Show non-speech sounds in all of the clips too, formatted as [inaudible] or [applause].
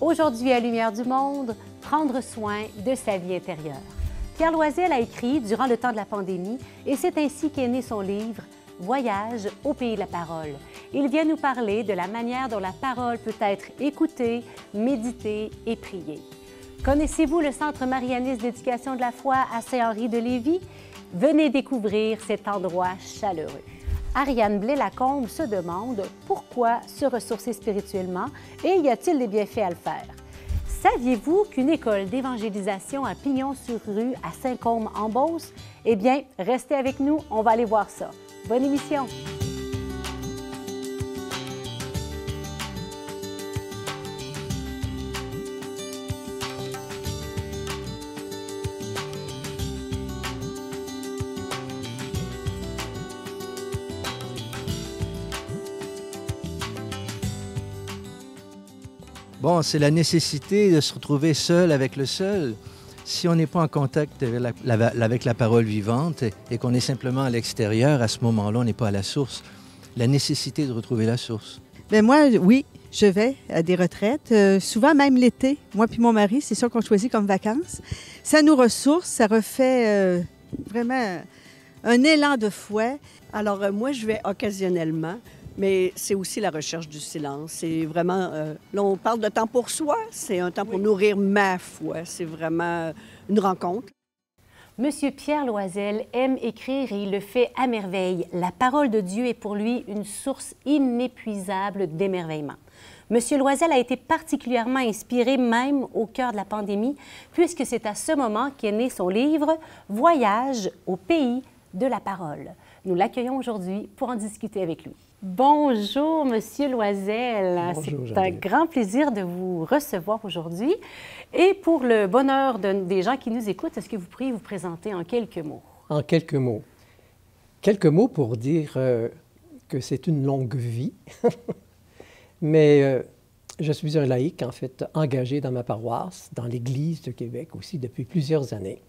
Aujourd'hui, à Lumière du Monde, prendre soin de sa vie intérieure. Pierre Loisel a écrit durant le temps de la pandémie et c'est ainsi qu'est né son livre Voyage au pays de la parole. Il vient nous parler de la manière dont la parole peut être écoutée, méditée et priée. Connaissez-vous le Centre marianiste d'éducation de la foi à Saint-Henri-de-Lévis? Venez découvrir cet endroit chaleureux. Ariane Blais-Lacombe se demande pourquoi se ressourcer spirituellement et y a-t-il des bienfaits à le faire? Saviez-vous qu'une école d'évangélisation à Pignon-sur-Rue à Saint-Côme-en-Beauce? Eh bien, restez avec nous, on va aller voir ça. Bonne émission! Bon, c'est la nécessité de se retrouver seul avec le seul. Si on n'est pas en contact avec la, avec la parole vivante et qu'on est simplement à l'extérieur, à ce moment-là, on n'est pas à la source. La nécessité de retrouver la source. Bien, moi, oui, je vais à des retraites, euh, souvent même l'été. Moi puis mon mari, c'est ça qu'on choisit comme vacances. Ça nous ressource, ça refait euh, vraiment un élan de fouet. Alors, euh, moi, je vais occasionnellement mais c'est aussi la recherche du silence. C'est vraiment, euh, là, on parle de temps pour soi, c'est un temps pour nourrir ma foi. C'est vraiment une rencontre. Monsieur Pierre Loisel aime écrire et il le fait à merveille. La parole de Dieu est pour lui une source inépuisable d'émerveillement. Monsieur Loisel a été particulièrement inspiré même au cœur de la pandémie, puisque c'est à ce moment qu'est né son livre Voyage au pays de la parole. Nous l'accueillons aujourd'hui pour en discuter avec lui. Bonjour, Monsieur Loisel. C'est un grand plaisir de vous recevoir aujourd'hui. Et pour le bonheur des gens qui nous écoutent, est-ce que vous pourriez vous présenter en quelques mots? En quelques mots. Quelques mots pour dire euh, que c'est une longue vie. [laughs] Mais euh, je suis un laïc, en fait, engagé dans ma paroisse, dans l'Église de Québec aussi depuis plusieurs années.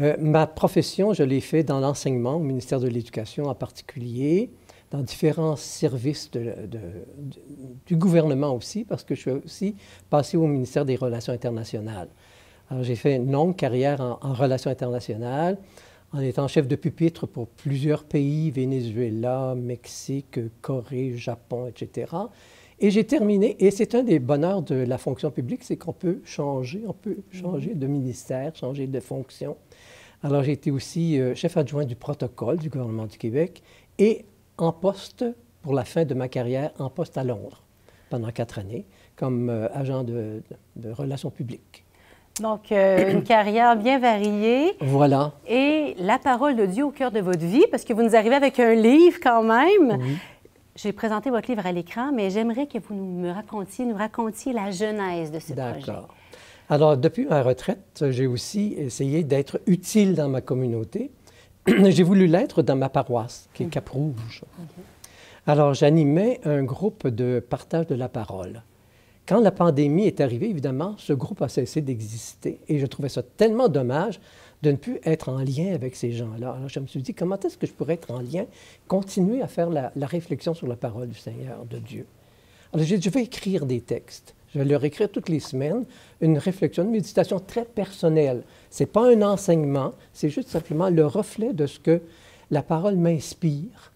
Euh, ma profession, je l'ai fait dans l'enseignement, au ministère de l'Éducation en particulier, dans différents services du gouvernement aussi, parce que je suis aussi passé au ministère des Relations internationales. Alors, j'ai fait une longue carrière en, relations internationales, en étant chef de pupitre pour plusieurs pays, Venezuela, Mexique, Corée, Japon, etc. Et j'ai terminé, et c'est un des bonheurs de la fonction publique, c'est qu'on peut changer, on peut changer de ministère, changer de fonction. Alors, j'ai été aussi euh, chef adjoint du protocole du gouvernement du Québec et en poste pour la fin de ma carrière, en poste à Londres pendant quatre années comme euh, agent de, relations publiques. Donc, euh, une carrière bien variée. Voilà. Et la parole de Dieu au cœur de votre vie, parce que vous nous arrivez avec un livre quand même. J'ai présenté votre livre à l'écran, mais j'aimerais que vous me racontiez, nous racontiez la genèse de ce projet. D'accord. Alors, depuis ma retraite, j'ai aussi essayé d'être utile dans ma communauté. [clears throat] j'ai voulu l'être dans ma paroisse, qui est Cap-Rouge. Alors, j'animais un groupe de partage de la parole. Quand la pandémie est arrivée, évidemment, ce groupe a cessé d'exister. Et je trouvais ça tellement dommage de ne plus être en lien avec ces gens-là. Alors, je me suis dit, comment est-ce que je pourrais être en lien, continuer à faire la, réflexion sur la parole du Seigneur, de Dieu? Alors, j'ai dit, je vais écrire des textes. Je vais leur écrire toutes les semaines une réflexion, une méditation très personnelle. Ce n'est pas un enseignement, c'est juste simplement le reflet de ce que la parole m'inspire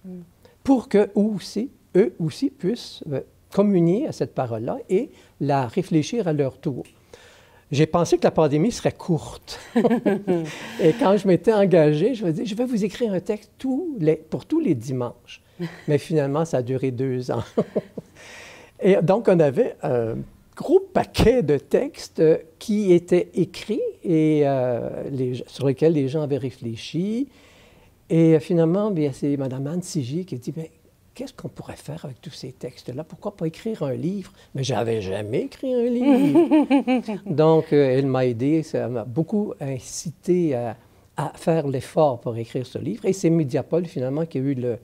pour que aussi, eux aussi puissent euh, communier à cette parole-là et la réfléchir à leur tour. J'ai pensé que la pandémie serait courte. [laughs] et quand je m'étais engagé, je me dit, je vais vous écrire un texte tous les, pour tous les dimanches. [laughs] Mais finalement, ça a duré deux ans. [laughs] et donc, on avait euh, gros paquet de textes qui étaient écrits et euh, sur lesquels les gens avaient réfléchi. Et finalement, c'est Mme Anne Sigi qui a dit, qu'est-ce qu'on pourrait faire avec tous ces textes-là? Pourquoi pas écrire un livre? Mais j'avais jamais écrit un livre. [laughs] Donc, euh, elle m'a aidé, ça m'a beaucoup incité à, faire l'effort pour écrire ce livre. Et c'est Mediapol, finalement, qui a eu le...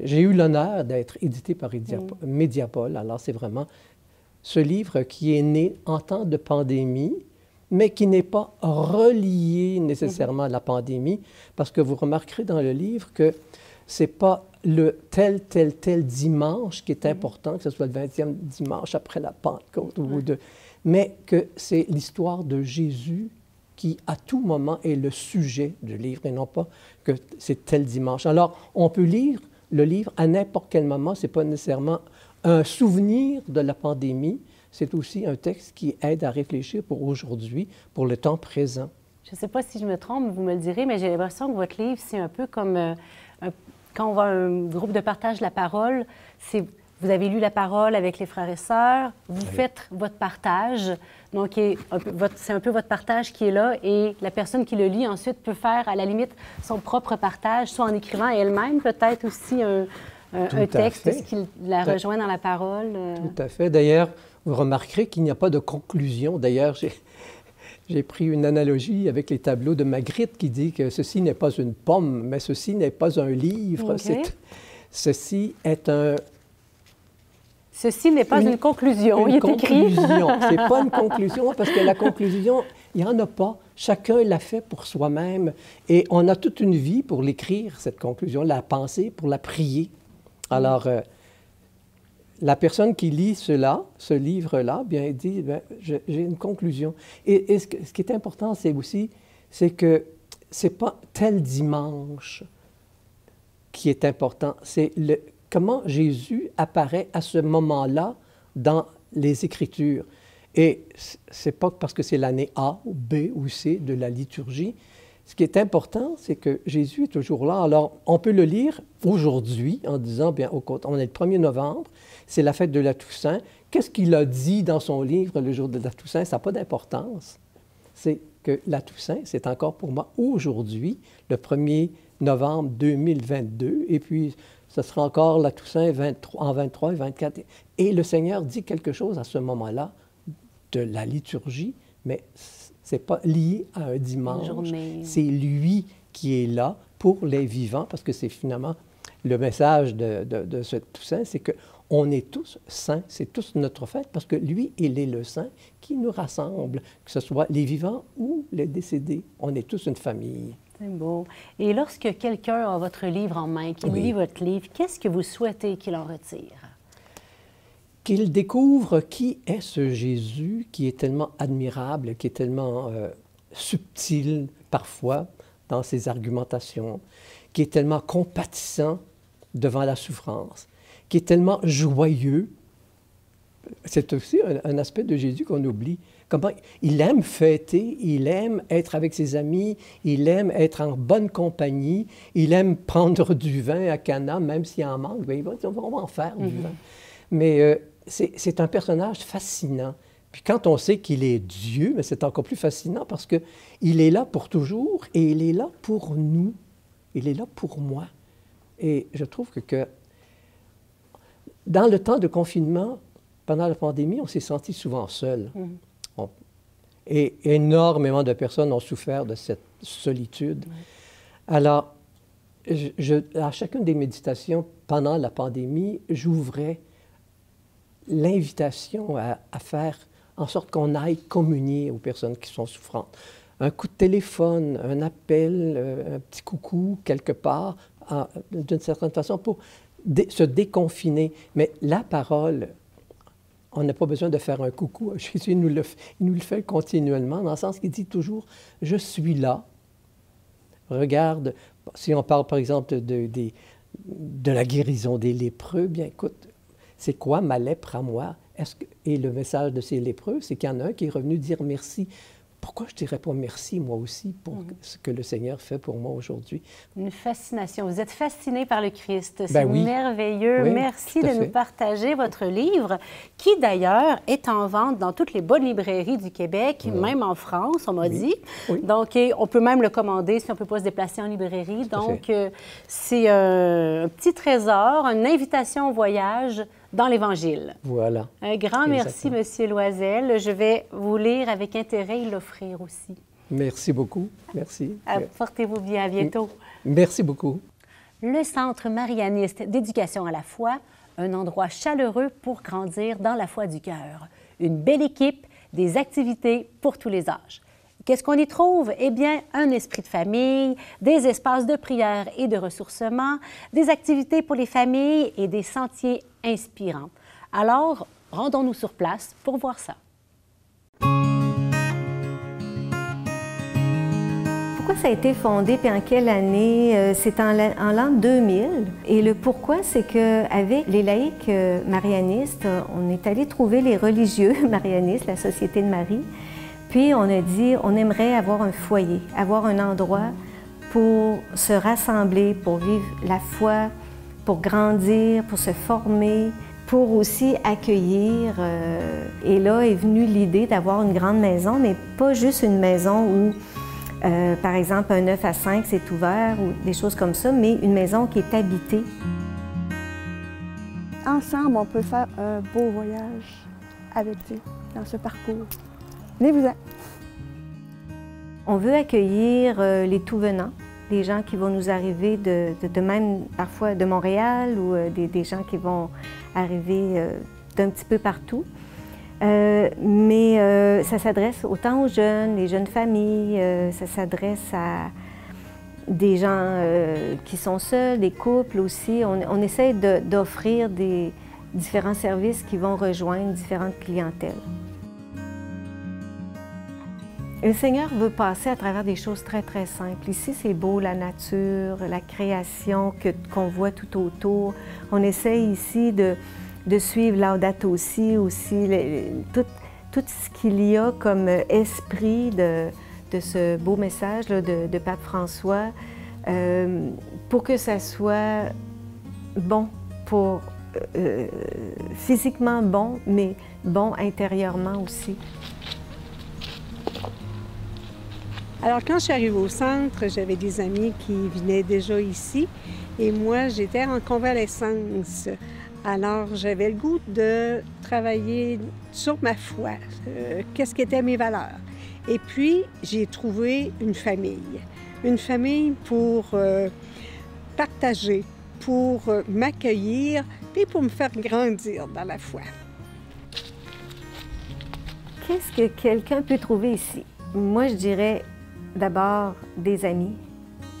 J'ai eu l'honneur d'être édité par mm. Mediapol. Alors, c'est vraiment ce livre qui est né en temps de pandémie, mais qui n'est pas relié nécessairement à la pandémie, parce que vous remarquerez dans le livre que c'est pas le tel, tel, tel dimanche qui est important, que ce soit le 20e dimanche après la Pentecôte, ou de, mais que c'est l'histoire de Jésus qui, à tout moment, est le sujet du livre et non pas que c'est tel dimanche. Alors, on peut lire le livre à n'importe quel moment, ce n'est pas nécessairement un souvenir de la pandémie, c'est aussi un texte qui aide à réfléchir pour aujourd'hui, pour le temps présent. Je ne sais pas si je me trompe, vous me le direz, mais j'ai l'impression que votre livre, c'est un peu comme euh, quand on va à un groupe de partage de la parole, c'est vous avez lu la parole avec les frères et sœurs, vous faites votre partage. Donc, c'est un peu votre partage qui est là et la personne qui le lit ensuite peut faire à la limite son propre partage, soit en écrivant elle-même peut-être aussi un, texte qui la rejoint dans la parole. Euh? Tout à fait. D'ailleurs, vous remarquerez qu'il n'y a pas de conclusion. D'ailleurs, [laughs] j'ai pris une analogie avec les tableaux de Magritte qui dit que ceci n'est pas une pomme, mais ceci n'est pas un livre. Ceci est un, Ceci n'est pas une, conclusion, il est écrit. [laughs] c'est pas une conclusion parce que la conclusion, il n'y en a pas. Chacun l'a fait pour soi-même et on a toute une vie pour l'écrire, cette conclusion, la penser, pour la prier. Alors, euh, la personne qui lit cela, ce livre-là, bien, dit, ben, j'ai une conclusion. Et, ce, qui est important, c'est aussi, c'est que c'est pas tel dimanche qui est important, c'est le comment Jésus apparaît à ce moment-là dans les Écritures. Et c'est pas parce que c'est l'année A ou B ou C de la liturgie. Ce qui est important, c'est que Jésus est toujours là. Alors, on peut le lire aujourd'hui en disant, bien, on est le 1er novembre, c'est la fête de la Toussaint. Qu'est-ce qu'il a dit dans son livre le jour de la Toussaint? Ça n'a pas d'importance. C'est que la Toussaint, c'est encore pour moi aujourd'hui, le 1er novembre 2022. Et puis, ce sera encore la Toussaint 23, en 23 et 24. Et le Seigneur dit quelque chose à ce moment-là de la liturgie, mais ce n'est pas lié à un dimanche. C'est lui qui est là pour les vivants, parce que c'est finalement le message de, de, de ce Toussaint, c'est que on est tous saints, c'est tous notre fête, parce que lui, il est le saint qui nous rassemble, que ce soit les vivants ou les décédés. On est tous une famille. C'est beau. Et lorsque quelqu'un a votre livre en main, qu'il lit votre livre, qu'est-ce que vous souhaitez qu'il en retire? Qu'il découvre qui est ce Jésus qui est tellement admirable, qui est tellement euh, subtil parfois dans ses argumentations, qui est tellement compatissant devant la souffrance, qui est tellement joyeux. C'est aussi un aspect de Jésus qu'on oublie comment il aime fêter, il aime être avec ses amis, il aime être en bonne compagnie, il aime prendre du vin à Cana, même s'il en manque, bien, on va en faire du mhm. vin. Mais euh, c'est un personnage fascinant. Puis quand on sait qu'il est Dieu, mais c'est encore plus fascinant parce que il est là pour toujours et il est là pour nous. Il est là pour moi. Et je trouve que, que dans le temps de confinement, pendant la pandémie, on s'est senti souvent seul. Mhm. Et énormément de personnes ont souffert de cette solitude. Alors, à chacune des méditations pendant la pandémie, j'ouvrais l'invitation à, faire en sorte qu'on aille communier aux personnes qui sont souffrantes. Un coup de téléphone, un appel, euh, un petit coucou quelque part, d'une certaine façon, pour se déconfiner. Mais la parole, on n'a pas besoin de faire un coucou. [laughs] Jésus nous le, nous le fait continuellement, dans le sens qu'il dit toujours Je suis là. Regarde, si on parle par exemple de, de, de la guérison des lépreux, bien écoute, c'est quoi ma lèpre à moi? Est-ce que, et le message de ces lépreux, c'est qu'il y en a un qui est revenu dire merci pourquoi je ne dirais pas merci moi aussi pour mm. ce que le Seigneur fait pour moi aujourd'hui? Une fascination. Vous êtes fasciné par le Christ. C'est ben merveilleux. merci de nous partager votre livre, qui d'ailleurs est en vente dans toutes les bonnes librairies du Québec, même en France, on m'a dit. Donc, on peut même le commander si on ne peut pas se déplacer en librairie. Donc, euh, c'est un petit trésor, une invitation au voyage dans l'Évangile. Voilà. Un grand merci, Monsieur Loisel. Je vais vous lire avec intérêt et l'offrir aussi. Merci beaucoup. Merci. Portez-vous bien. À bientôt. Merci beaucoup. Le Centre marianiste d'éducation à la foi, un endroit chaleureux pour grandir dans la foi du cœur. Une belle équipe, des activités pour tous les âges. Qu'est-ce qu'on y trouve? Eh bien, un esprit de famille, des espaces de prière et de ressourcement, des activités pour les familles et des sentiers inspirants. Alors, rendons-nous sur place pour voir ça. pourquoi ça a été fondé et en quelle année? Euh, c'est en, l'an 2000. Et le pourquoi, c'est qu'avec les laïcs euh, marianistes, on est allé trouver les religieux [laughs] marianistes, la Société de Marie. Puis on a dit, on aimerait avoir un foyer, avoir un endroit pour se rassembler, pour vivre la foi, pour grandir, pour se former, pour aussi accueillir. Euh, et là est venue l'idée d'avoir une grande maison, mais pas juste une maison où euh, par exemple, un 9 à 5, c'est ouvert ou des choses comme ça, mais une maison qui est habitée. Ensemble, on peut faire un beau voyage avec Dieu dans ce parcours. Venez-vous-en. On veut accueillir euh, les tout-venants, des gens qui vont nous arriver de, même parfois de Montréal ou euh, des, gens qui vont arriver d'un petit peu partout. Euh, mais euh, ça s'adresse autant aux jeunes, les jeunes familles, euh, ça s'adresse à des gens qui sont seuls, des couples aussi. On, on essaie d'offrir des différents services qui vont rejoindre différentes clientèles. Le Seigneur veut passer à travers des choses très, très simples. Ici, c'est beau, la nature, la création qu'on voit tout autour. On essaie ici de, suivre Laudato aussi, aussi tout, ce qu'il y a comme esprit de, ce beau message de, Pape François, euh, pour que ça soit bon, pour euh, physiquement bon, mais bon intérieurement aussi. Alors, quand je suis arrivée au centre, j'avais des amis qui venaient déjà ici et moi, j'étais en convalescence. Alors, j'avais le goût de travailler sur ma foi, euh, qu'est-ce qu'étaient mes valeurs. Et puis, j'ai trouvé une famille. Une famille pour euh, partager, pour euh, m'accueillir, et pour me faire grandir dans la foi. Qu'est-ce que quelqu'un peut trouver ici? Moi, je dirais d'abord des amis,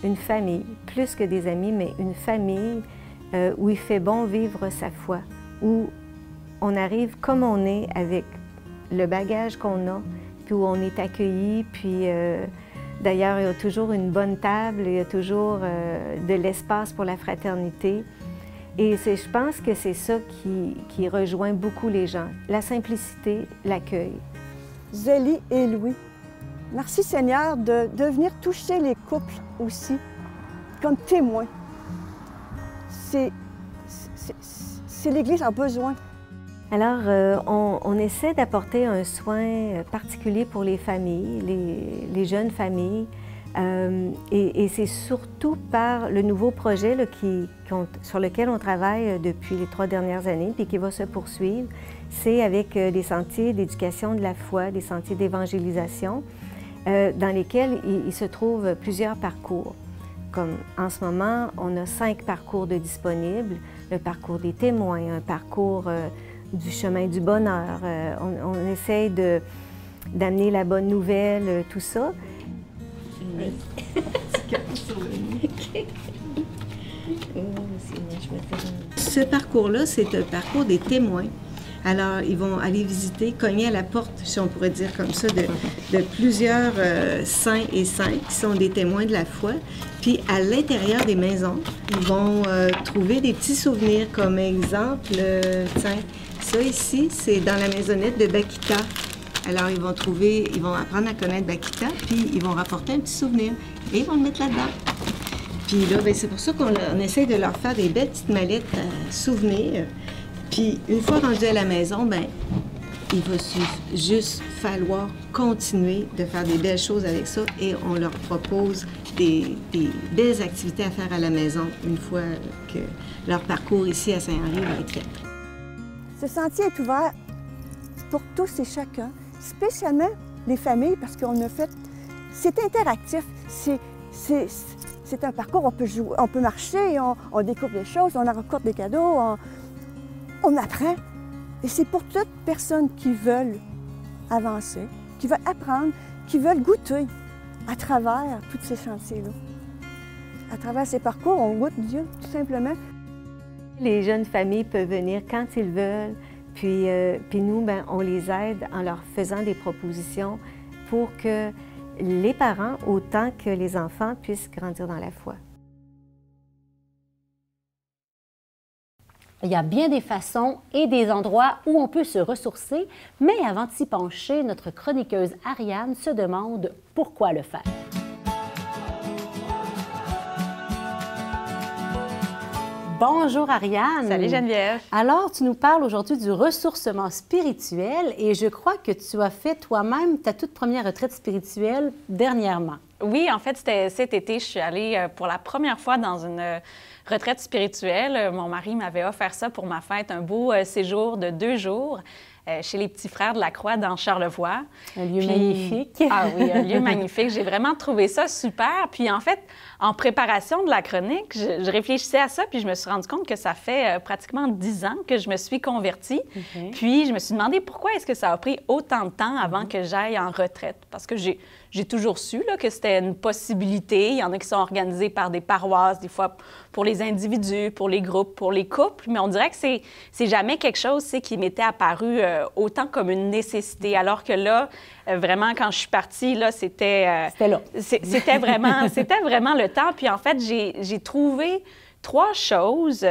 une famille, plus que des amis, mais une famille euh, où il fait bon vivre sa foi, où on arrive comme on est avec le bagage qu'on a, puis où on est accueilli, puis euh, d'ailleurs, il y a toujours une bonne table, il y a toujours euh, de l'espace pour la fraternité. Et je pense que c'est ça qui, qui, rejoint beaucoup les gens, la simplicité, l'accueil. Zélie et Louis, merci Seigneur de, venir toucher les couples aussi, comme témoins c'est l'Église a besoin. Alors, euh, on, essaie d'apporter un soin euh, particulier pour les familles, les, jeunes familles. Euh, et, c'est surtout par le nouveau projet sur lequel on travaille depuis les trois dernières années, puis qui va se poursuivre. C'est avec des sentiers d'éducation de la foi, des sentiers d'évangélisation, dans lesquels il se trouve plusieurs parcours. Comme en ce moment, on a cinq parcours de disponibles. Le parcours des témoins, un parcours euh, du chemin du bonheur. Euh, on, on, essaye d'amener la bonne nouvelle, euh, tout ça. [laughs] Ce parcours-là, c'est un parcours des témoins. Alors, ils vont aller visiter, cogner à la porte, si on pourrait dire comme ça, de, plusieurs euh, saints et saintes qui sont des témoins de la foi. Puis, à l'intérieur des maisons, ils vont euh, trouver des petits souvenirs, comme exemple, euh, tiens, ça ici, c'est dans la maisonnette de Bakita. Alors, ils vont trouver, ils vont apprendre à connaître Bakita, puis ils vont rapporter un petit souvenir et ils vont le mettre là-dedans. Puis là, ben, c'est pour ça qu'on essaie de leur faire des belles petites mallettes à souvenirs. Puis une fois rendu à la maison, ben il va juste falloir continuer de faire des belles choses avec ça et on leur propose des, belles activités à faire à la maison une fois que leur parcours ici à Saint-Henri va être fait. Ce sentier est ouvert pour tous et chacun, spécialement les familles parce qu'on a fait... C'est interactif, c'est un parcours, on peut, jouer, on peut marcher, on, découvre des choses, on rencontre des cadeaux, on apprend. Et c'est pour toutes personnes qui veulent avancer, qui veulent apprendre, qui veulent goûter à travers tous ces sentiers-là. À travers ces parcours, on goûte Dieu, tout simplement. Les jeunes familles peuvent venir quand ils veulent, puis, euh, nous, ben, on les aide en leur faisant des propositions pour que les parents, autant que les enfants, puissent grandir dans la foi. Il y a bien des façons et des endroits où on peut se ressourcer, mais avant de s'y pencher, notre chroniqueuse Ariane se demande pourquoi le faire. Bonjour Ariane. Salut Geneviève. Alors, tu nous parles aujourd'hui du ressourcement spirituel et je crois que tu as fait toi-même ta toute première retraite spirituelle dernièrement. Oui, en fait, cet été, je suis allée euh, pour la première fois dans une euh, retraite spirituelle. Euh, mon mari m'avait offert ça pour ma fête, un beau séjour de deux jours. chez les petits frères de la Croix dans Charlevoix. Un lieu magnifique. Ah oui, un lieu magnifique. J'ai vraiment trouvé ça super. Puis en fait, en préparation de la chronique, je, réfléchissais à ça, puis je me suis rendu compte que ça fait euh, pratiquement dix ans que je me suis convertie. Puis je me suis demandé pourquoi est-ce que ça a pris autant de temps avant mhm. que j'aille en retraite. Parce que j'ai toujours su là, que c'était une possibilité. Il y en a qui sont organisés par des paroisses, des fois pour les individus, pour les groupes, pour les couples, mais on dirait que c'est, jamais quelque chose qui m'était apparu euh, autant comme une nécessité. Alors que là, vraiment, quand je suis partie, là, c'était... Euh, c'était là. c'était, vraiment, [laughs] c'était vraiment le temps. Puis en fait, j'ai, trouvé trois choses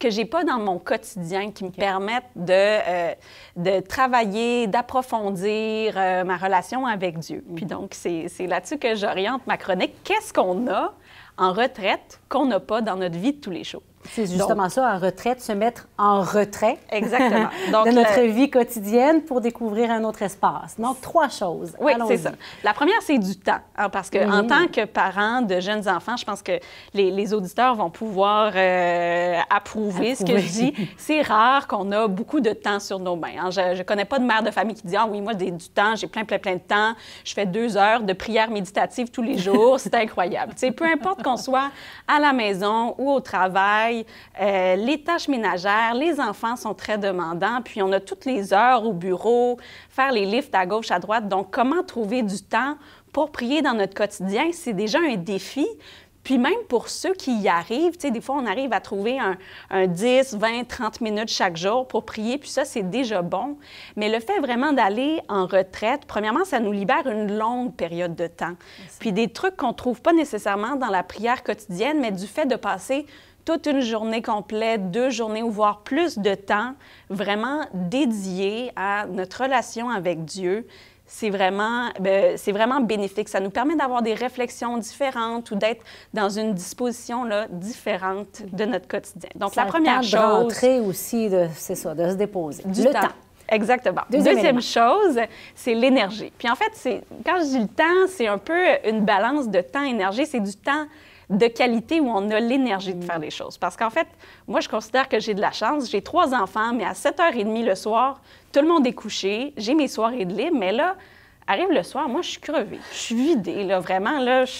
que j'ai pas dans mon quotidien qui me permettent de, euh, de travailler, d'approfondir euh, ma relation avec Dieu. Puis mhm. donc, c'est là-dessus que j'oriente ma chronique. Qu'est-ce qu'on a en retraite qu'on n'a pas dans notre vie de tous les jours? C'est justement ça, en retraite, se mettre en retrait [laughs] Exactement. Donc, de notre vie quotidienne pour découvrir un autre espace. Donc, trois choses. Oui, c'est ça. La première, c'est du temps. Hein, parce que en tant que parent de jeunes enfants, je pense que les, auditeurs vont pouvoir euh, approuver, ce que je dis. C'est rare qu'on a beaucoup de temps sur nos mains. Hein. Je ne connais pas de mère de famille qui dit Ah oui, moi, j'ai du temps, j'ai plein, plein, plein de temps. Je fais deux heures de prière méditative tous les jours. C'est [laughs] incroyable. sais, peu importe qu'on soit à la maison ou au travail, euh, les tâches ménagères, les enfants sont très demandants, puis on a toutes les heures au bureau, faire les lifts à gauche, à droite. Donc, comment trouver du temps pour prier dans notre quotidien, c'est déjà un défi. Puis même pour ceux qui y arrivent, tu sais, des fois, on arrive à trouver un, un, 10, 20, 30 minutes chaque jour pour prier, puis ça, c'est déjà bon. Mais le fait vraiment d'aller en retraite, premièrement, ça nous libère une longue période de temps. Puis des trucs qu'on ne trouve pas nécessairement dans la prière quotidienne, mais du fait de passer toute une journée complète, deux journées ou voire plus de temps vraiment dédié à notre relation avec Dieu, c'est vraiment, ben, c'est vraiment bénéfique. Ça nous permet d'avoir des réflexions différentes ou d'être dans une disposition là, différente de notre quotidien. Donc, la première chose... De aussi, de, c'est ça, de se déposer. Du temps. Exactement. Deuxième, chose, c'est l'énergie. Puis en fait, c'est, quand je dis le temps, c'est un peu une balance de temps-énergie. C'est du temps de qualité où on a l'énergie de faire les choses. Parce qu'en fait, moi, je considère que j'ai de la chance. J'ai trois enfants, mais à 7h30 le soir, tout le monde est couché. J'ai mes soirées de libre, mais là, arrive le soir, moi, je suis crevée. Je suis vidée, là, vraiment. Là, je,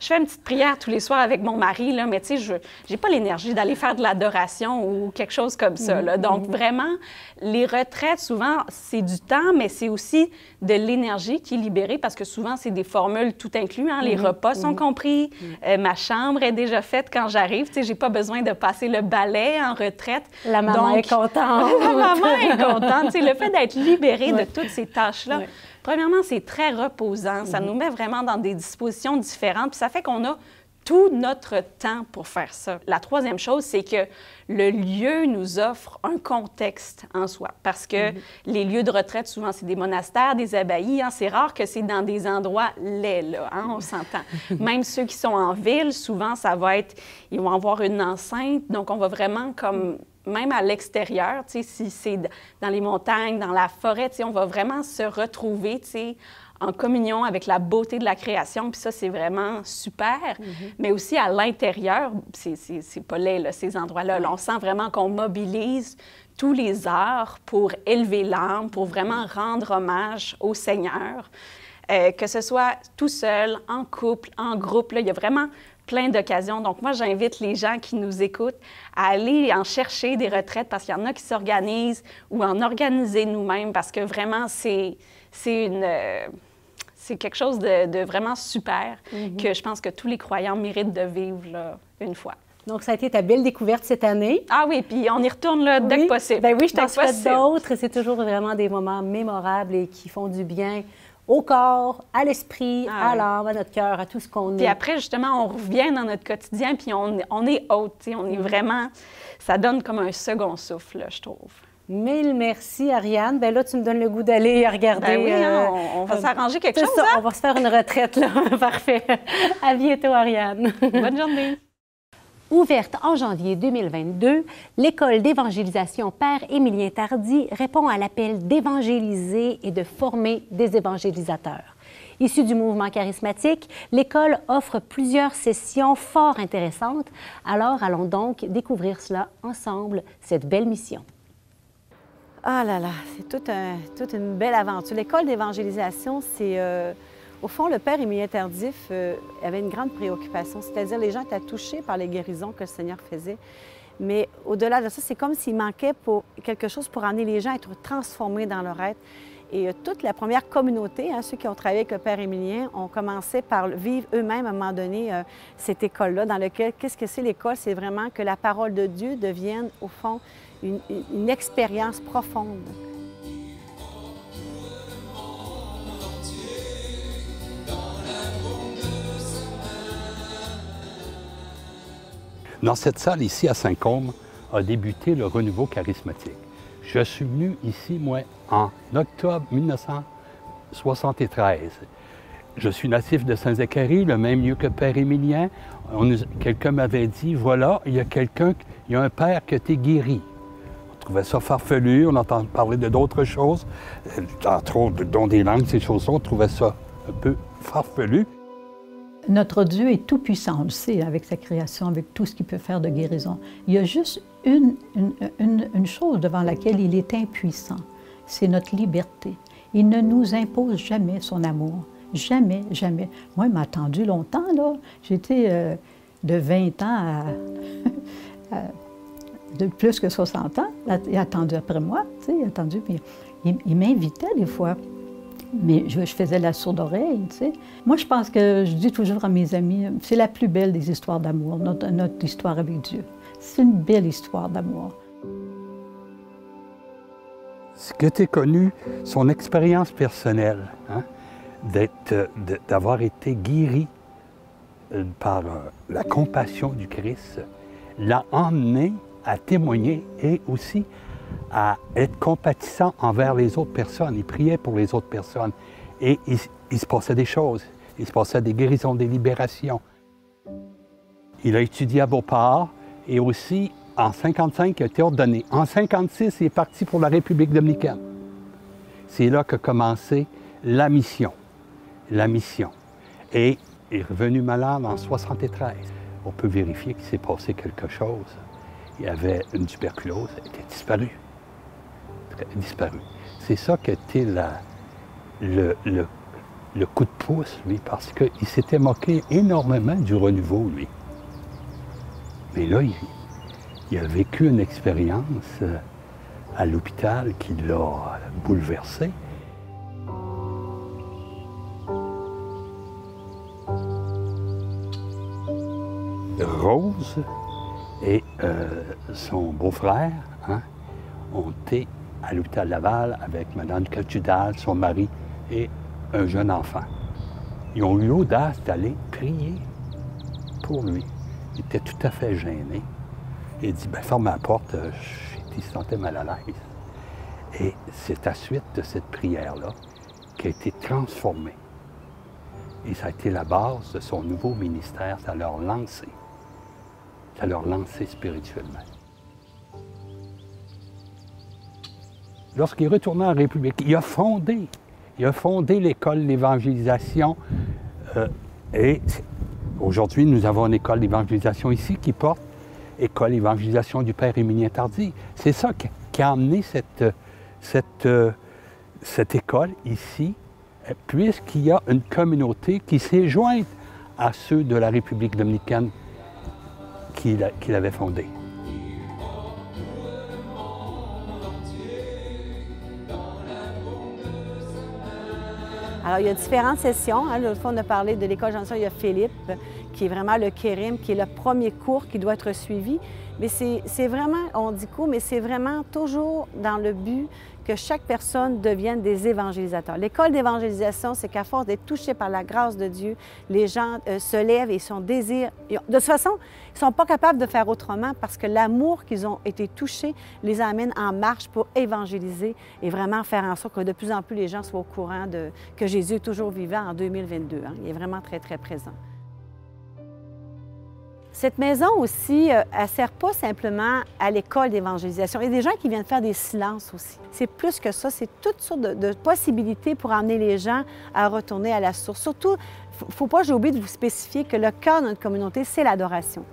fais une petite prière tous les soirs avec mon mari, là, mais tu sais, je n'ai pas l'énergie d'aller faire de l'adoration ou quelque chose comme ça. Là. Donc, mm-hmm. vraiment, les retraites, souvent, c'est du temps, mais c'est aussi de l'énergie qui est libérée parce que souvent, c'est des formules tout inclus. Hein. Les mm-hmm. repas sont mm-hmm. compris. Euh, ma chambre est déjà faite quand j'arrive. Tu sais, j'ai pas besoin de passer le balai en retraite. La maman est contente. [laughs] la maman est contente. Tu sais, le fait d'être libérée de toutes ces tâches-là. Premièrement, c'est très reposant. Ça mhm. nous met vraiment dans des dispositions différentes. Puis ça fait qu'on a tout notre temps pour faire ça. La troisième chose, c'est que le lieu nous offre un contexte en soi. Parce que mhm. les lieux de retraite, souvent, c'est des monastères, des abbayes. Hein. C'est rare que c'est dans des endroits laids, là, hein, on s'entend. [laughs] Même ceux qui sont en ville, souvent, ça va être... Ils vont avoir une enceinte. Donc, on va vraiment comme même à l'extérieur, si c'est dans les montagnes, dans la forêt, on va vraiment se retrouver en communion avec la beauté de la création. Puis ça, c'est vraiment super. Mm-hmm. Mais aussi à l'intérieur, c'est pas laid, ces endroits-là. on sent vraiment qu'on mobilise tous les arts pour élever l'âme, pour vraiment rendre hommage au Seigneur. Euh, que ce soit tout seul, en couple, en groupe, là, il y a vraiment plein d'occasions. Donc, moi, j'invite les gens qui nous écoutent à aller en chercher des retraites parce qu'il y en a qui s'organisent ou en organiser nous-mêmes parce que vraiment, c'est, c'est une. Euh, c'est quelque chose de, de vraiment super Mhm. que je pense que tous les croyants méritent de vivre là, une fois. Donc, ça a été ta belle découverte cette année. Ah oui, puis on y retourne là, dès Oui. que possible. Ben oui, je t'en souhaite d'autres. C'est toujours vraiment des moments mémorables et qui font du bien au corps, à l'esprit, Ah à l'âme, à notre cœur, à tout ce qu'on Puis est. après, justement, on revient dans notre quotidien, puis on, on est haute, tu sais, on est Mhm. vraiment... Ça donne comme un second souffle, là, je trouve. Mille merci, Ariane. Ben là, tu me donnes le goût d'aller [laughs] regarder. Ben oui, hein, euh, on, on va euh, s'arranger quelque chose, ça, hein? on va se faire une retraite, là. [laughs] Parfait. À bientôt, Ariane. Bonne journée. Ouverte en janvier 2022, l'école d'évangélisation Père Émilien Tardy répond à l'appel d'évangéliser et de former des évangélisateurs. Issue du mouvement charismatique, l'école offre plusieurs sessions fort intéressantes. Alors, allons donc découvrir cela ensemble, cette belle mission. Ah là là, c'est toute, un- toute une belle aventure. L'école d'évangélisation, c'est... euh, au fond, le père Émilien Tardif euh, avait une grande préoccupation, c'est-à-dire les gens étaient touchés par les guérisons que le Seigneur faisait. Mais au-delà de ça, c'est comme s'il manquait quelque chose pour amener les gens à être transformés dans leur être. Et euh, toute la première communauté, hein, ceux qui ont travaillé avec le Père Émilien, ont commencé par vivre eux-mêmes à un moment donné euh, cette école-là, dans laquelle, qu'est-ce que c'est l'école? C'est vraiment que la parole de Dieu devienne, au fond, une expérience profonde. Dans cette salle ici à Saint-Côme a débuté le renouveau charismatique. Je suis venu ici, moi, en octobre 1973. Je suis natif de Saint-Zacharie, le même lieu que Père Émilien. Quelqu'un m'avait dit, voilà, il y a quelqu'un, il y a un père qui a été guéri. On trouvait ça farfelu, on entend parler de d'autres choses, entre autres, dont des langues, ces choses-là, on trouvait ça un peu farfelu. Notre Dieu est tout-puissant, on le avec sa création, avec tout ce qu'il peut faire de guérison. Il y a juste une, une, une- chose devant laquelle il est impuissant, c'est notre liberté. Il ne nous impose jamais son amour. Jamais, jamais. Moi, il m'a attendu longtemps, là. J'étais euh, de 20 ans [laughs] à, de plus que 60 ans. Il a attendu après moi, tu sais, il a attendu, il, il m'invitait des fois. Mais je, faisais la sourde oreille, tu sais. Moi, je pense que je dis toujours à mes amis, c'est la plus belle des histoires d'amour, notre, notre histoire avec Dieu. C'est une belle histoire d'amour. Ce que tu as connu, son expérience personnelle, hein, d'avoir été guéri euh, par euh, la compassion du Christ, l'a emmené à témoigner et aussi à être compatissant envers les autres personnes. Il priait pour les autres personnes et il, se passait des choses. Il se passait des guérisons, des libérations. Il a étudié à Beauport et aussi en 55 il a été ordonné. En 56, il est parti pour la République dominicaine. C'est là qu'a commencé la mission. La mission. Et il est revenu malade en 73. On peut vérifier qu'il s'est passé quelque chose. Il avait une tuberculose, elle était disparue. Elle a disparu. C'est ça qui la- le, le- le coup de pouce, lui, parce qu'il s'était moqué énormément du renouveau, lui. Mais là, il, il a vécu une expérience euh, à l'hôpital qui l'a bouleversé. Rose et euh, son beau-frère hein, ont été à l'hôpital Laval avec Mme Cajudal, son mari et un jeune enfant. Ils ont eu l'audace d'aller prier pour lui. Il était tout à fait gêné. Il dit, ben, ferme la porte, euh, il se sentait mal à l'aise. Et c'est à suite de cette prière-là qu'il a été transformé. Et ça a été la base de son nouveau ministère, ça l'a lancé. Ça l'a lancé spirituellement. Lorsqu'il est retourné en République, il a fondé, il a fondé l'école d'évangélisation. euh, et aujourd'hui, nous avons une école d'évangélisation ici qui porte École d'évangélisation du Père Émilien Tardy. C'est ça qui, a amené cette, cette, euh, cette école ici, puisqu'il y a une communauté qui s'est jointe à ceux de la République dominicaine qu'il avait fondée. Alors, il y a différentes sessions. Hein. L'autre fois, on a parlé de l'école Janson, il y a Philippe, qui est vraiment le kérim, qui est le premier cours qui doit être suivi. Mais c'est vraiment, on dit court, mais c'est vraiment toujours dans le but que chaque personne devienne des évangélisateurs. L'école d'évangélisation, c'est qu'à force d'être touchés par la grâce de Dieu, les gens euh, se lèvent et son désir. De toute façon, ils ne sont pas capables de faire autrement parce que l'amour qu'ils ont été touchés les amène en marche pour évangéliser et vraiment faire en sorte que de plus en plus les gens soient au courant de, que Jésus est toujours vivant en 2022. Hein. Il est vraiment très, très présent. Cette maison aussi, euh, elle ne sert pas simplement à l'école d'évangélisation. Il y a des gens qui viennent faire des silences aussi. C'est plus que ça, c'est toutes sortes de, possibilités pour amener les gens à retourner à la source. Surtout, il ne faut pas, j'ai de vous spécifier que le cœur de notre communauté, c'est l'adoration.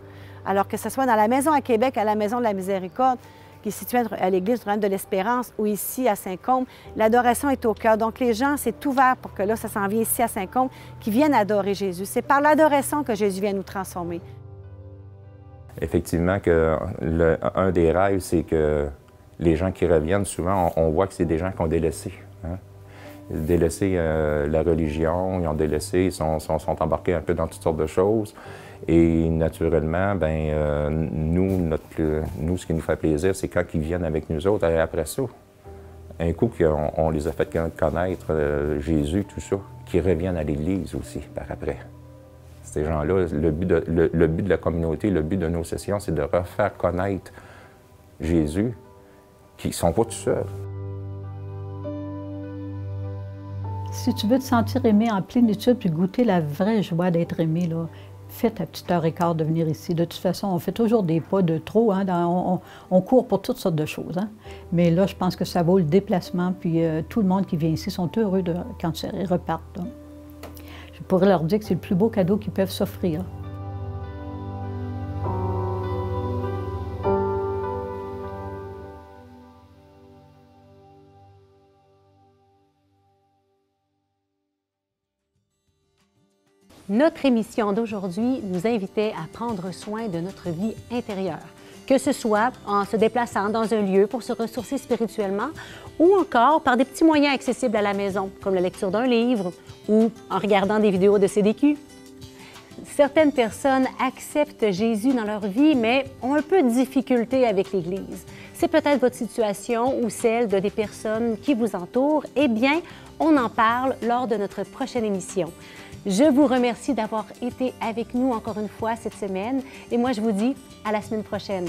Alors que ce soit dans la maison à Québec, à la Maison de la Miséricorde, qui est située à l'église de l'Espérance, ou ici à Saint-Côme, l'adoration est au cœur. Donc les gens, c'est ouvert pour que là, ça s'en vient ici à Saint-Côme, qui viennent adorer Jésus. C'est par l'adoration que Jésus vient nous transformer effectivement, que un des rêves, c'est que les gens qui reviennent, souvent, on, voit que c'est des gens qui ont délaissé. Hein. Délaissé euh, la religion, ils ont délaissé, ils sont, sont, embarqués un peu dans toutes sortes de choses. Et naturellement, ben, euh, nous, nous, ce qui nous fait plaisir, c'est quand ils viennent avec nous autres, et après ça, un coup qu'on on les a fait connaître euh, Jésus, tout ça, qu'ils reviennent à l'Église aussi par après gens-là. Le, but de, le, but de la communauté, le but de nos sessions, c'est de refaire connaître Jésus, qui ne sont pas tout seuls. Si tu veux te sentir aimé en plénitude puis goûter la vraie joie d'être aimé, là, fais ta petite heure et quart de venir ici. De toute façon, on fait toujours des pas de trop. Hein, on, court pour toutes sortes de choses. Hein. Mais là, je pense que ça vaut le déplacement. Puis euh, tout le monde qui vient ici sont heureux de, quand ils repartent. Je pourrais leur dire que c'est le plus beau cadeau qu'ils peuvent s'offrir. Notre émission d'aujourd'hui nous invitait à prendre soin de notre vie intérieure que ce soit en se déplaçant dans un lieu pour se ressourcer spirituellement ou encore par des petits moyens accessibles à la maison, comme la lecture d'un livre ou en regardant des vidéos de CDQ. Certaines personnes acceptent Jésus dans leur vie, mais ont un peu de difficulté avec l'Église. C'est peut-être votre situation ou celle de des personnes qui vous entourent. Eh bien, on en parle lors de notre prochaine émission. Je vous remercie d'avoir été avec nous encore une fois cette semaine et moi je vous dis à la semaine prochaine.